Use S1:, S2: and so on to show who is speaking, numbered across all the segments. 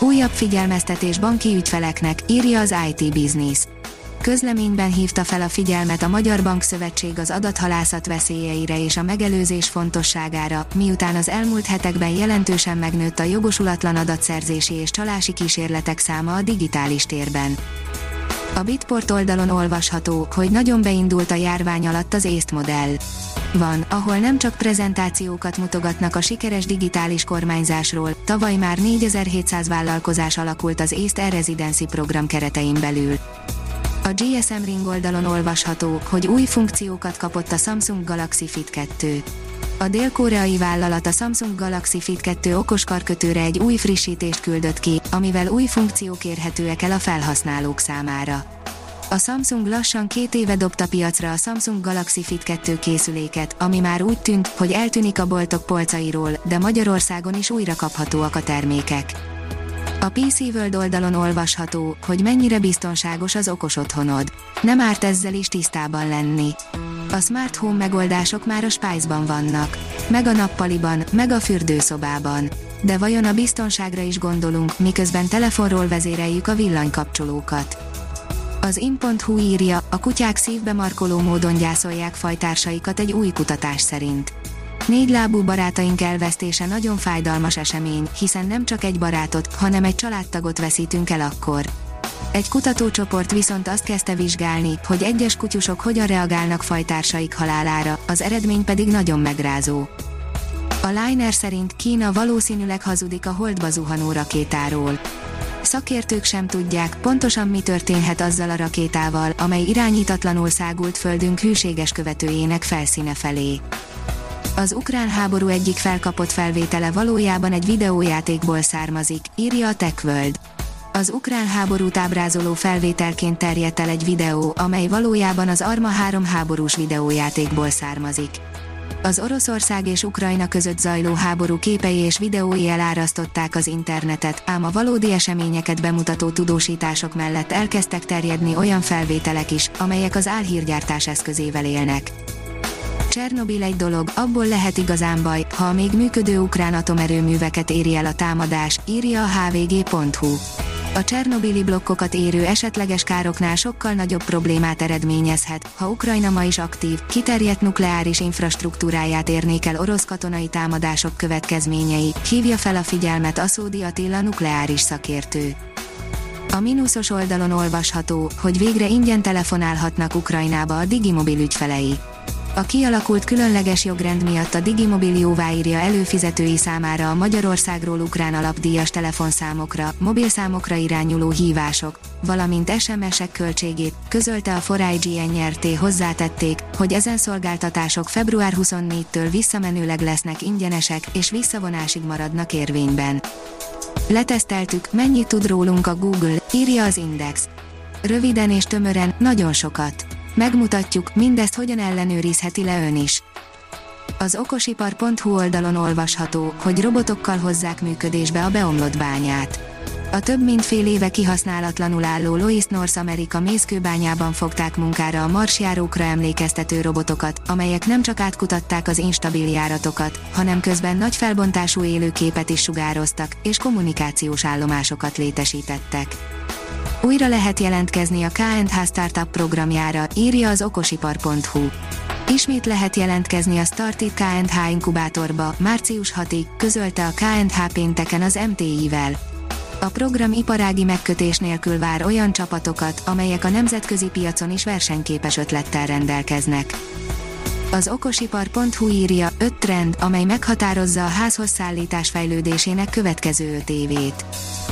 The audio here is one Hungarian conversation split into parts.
S1: Újabb figyelmeztetés banki ügyfeleknek, írja az IT Business. Közleményben hívta fel a figyelmet a Magyar Bankszövetség az adathalászat veszélyeire és a megelőzés fontosságára, miután az elmúlt hetekben jelentősen megnőtt a jogosulatlan adatszerzési és csalási kísérletek száma a digitális térben. A Bitport oldalon olvasható, hogy nagyon beindult a járvány alatt az észt modell. Van, ahol nem csak prezentációkat mutogatnak a sikeres digitális kormányzásról, tavaly már 4700 vállalkozás alakult az észt e-residency program keretein belül. A GSM Ring oldalon olvasható, hogy új funkciókat kapott a Samsung Galaxy Fit 2. A dél-koreai vállalat a Samsung Galaxy Fit 2 okos karkötőre egy új frissítést küldött ki, amivel új funkciók érhetőek el a felhasználók számára. A Samsung lassan két éve dobta piacra a Samsung Galaxy Fit 2 készüléket, ami már úgy tűnt, hogy eltűnik a boltok polcairól, de Magyarországon is újra kaphatóak a termékek. A PC World oldalon olvasható, hogy mennyire biztonságos az okos otthonod. Nem árt ezzel is tisztában lenni. A Smart Home megoldások már a Spice-ban vannak. Meg a nappaliban, meg a fürdőszobában. De vajon a biztonságra is gondolunk, miközben telefonról vezéreljük a villanykapcsolókat. Az in.hu írja, a kutyák szívbe markoló módon gyászolják fajtársaikat egy új kutatás szerint. Négy lábú barátaink elvesztése nagyon fájdalmas esemény, hiszen nem csak egy barátot, hanem egy családtagot veszítünk el akkor. Egy kutatócsoport viszont azt kezdte vizsgálni, hogy egyes kutyusok hogyan reagálnak fajtársaik halálára, az eredmény pedig nagyon megrázó. A Liner szerint Kína valószínűleg hazudik a holdba zuhanó rakétáról. Szakértők sem tudják, pontosan mi történhet azzal a rakétával, amely irányítatlanul szágult földünk hűséges követőjének felszíne felé. Az ukrán háború egyik felkapott felvétele valójában egy videójátékból származik, írja a TechWorld. Az ukrán háborút ábrázoló felvételként terjedt el egy videó, amely valójában az Arma 3 háborús videójátékból származik. Az Oroszország és Ukrajna között zajló háború képei és videói elárasztották az internetet, ám a valódi eseményeket bemutató tudósítások mellett elkezdtek terjedni olyan felvételek is, amelyek az álhírgyártás eszközével élnek. Csernobil egy dolog, abból lehet igazán baj, ha a még működő ukrán atomerőműveket éri el a támadás, írja a hvg.hu. A Csernobili blokkokat érő esetleges károknál sokkal nagyobb problémát eredményezhet, ha Ukrajna ma is aktív, kiterjedt nukleáris infrastruktúráját érnék el orosz katonai támadások következményei, hívja fel a figyelmet Aszódi Attila nukleáris szakértő. A mínuszos oldalon olvasható, hogy végre ingyen telefonálhatnak Ukrajnába a Digimobil ügyfelei. A kialakult különleges jogrend miatt a Digimobil jóváírja előfizetői számára a Magyarországról ukrán alapdíjas telefonszámokra, mobilszámokra irányuló hívások, valamint SMS-ek költségét, közölte a 4 nyrt hozzátették, hogy ezen szolgáltatások február 24-től visszamenőleg lesznek ingyenesek és visszavonásig maradnak érvényben. Leteszteltük, mennyit tud rólunk a Google, írja az Index. Röviden és tömören, nagyon sokat. Megmutatjuk, mindezt hogyan ellenőrizheti le ön is. Az okosipar.hu oldalon olvasható, hogy robotokkal hozzák működésbe a beomlott bányát. A több mint fél éve kihasználatlanul álló Lois North America mészkőbányában fogták munkára a marsjárókra emlékeztető robotokat, amelyek nem csak átkutatták az instabil járatokat, hanem közben nagy felbontású élőképet is sugároztak, és kommunikációs állomásokat létesítettek. Újra lehet jelentkezni a KNH Startup programjára, írja az okosipar.hu. Ismét lehet jelentkezni a Startit KNH inkubátorba, március 6-ig, közölte a KNH pénteken az MTI-vel. A program iparági megkötés nélkül vár olyan csapatokat, amelyek a nemzetközi piacon is versenyképes ötlettel rendelkeznek. Az okosipar.hu írja 5 trend, amely meghatározza a házhoz szállítás fejlődésének következő 5 évét.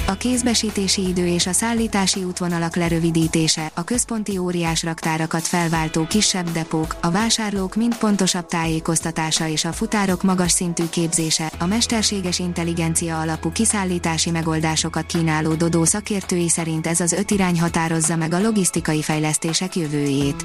S1: A kézbesítési idő és a szállítási útvonalak lerövidítése, a központi óriás raktárakat felváltó kisebb depók, a vásárlók mind pontosabb tájékoztatása és a futárok magas szintű képzése, a mesterséges intelligencia alapú kiszállítási megoldásokat kínáló Dodó szakértői szerint ez az öt irány határozza meg a logisztikai fejlesztések jövőjét.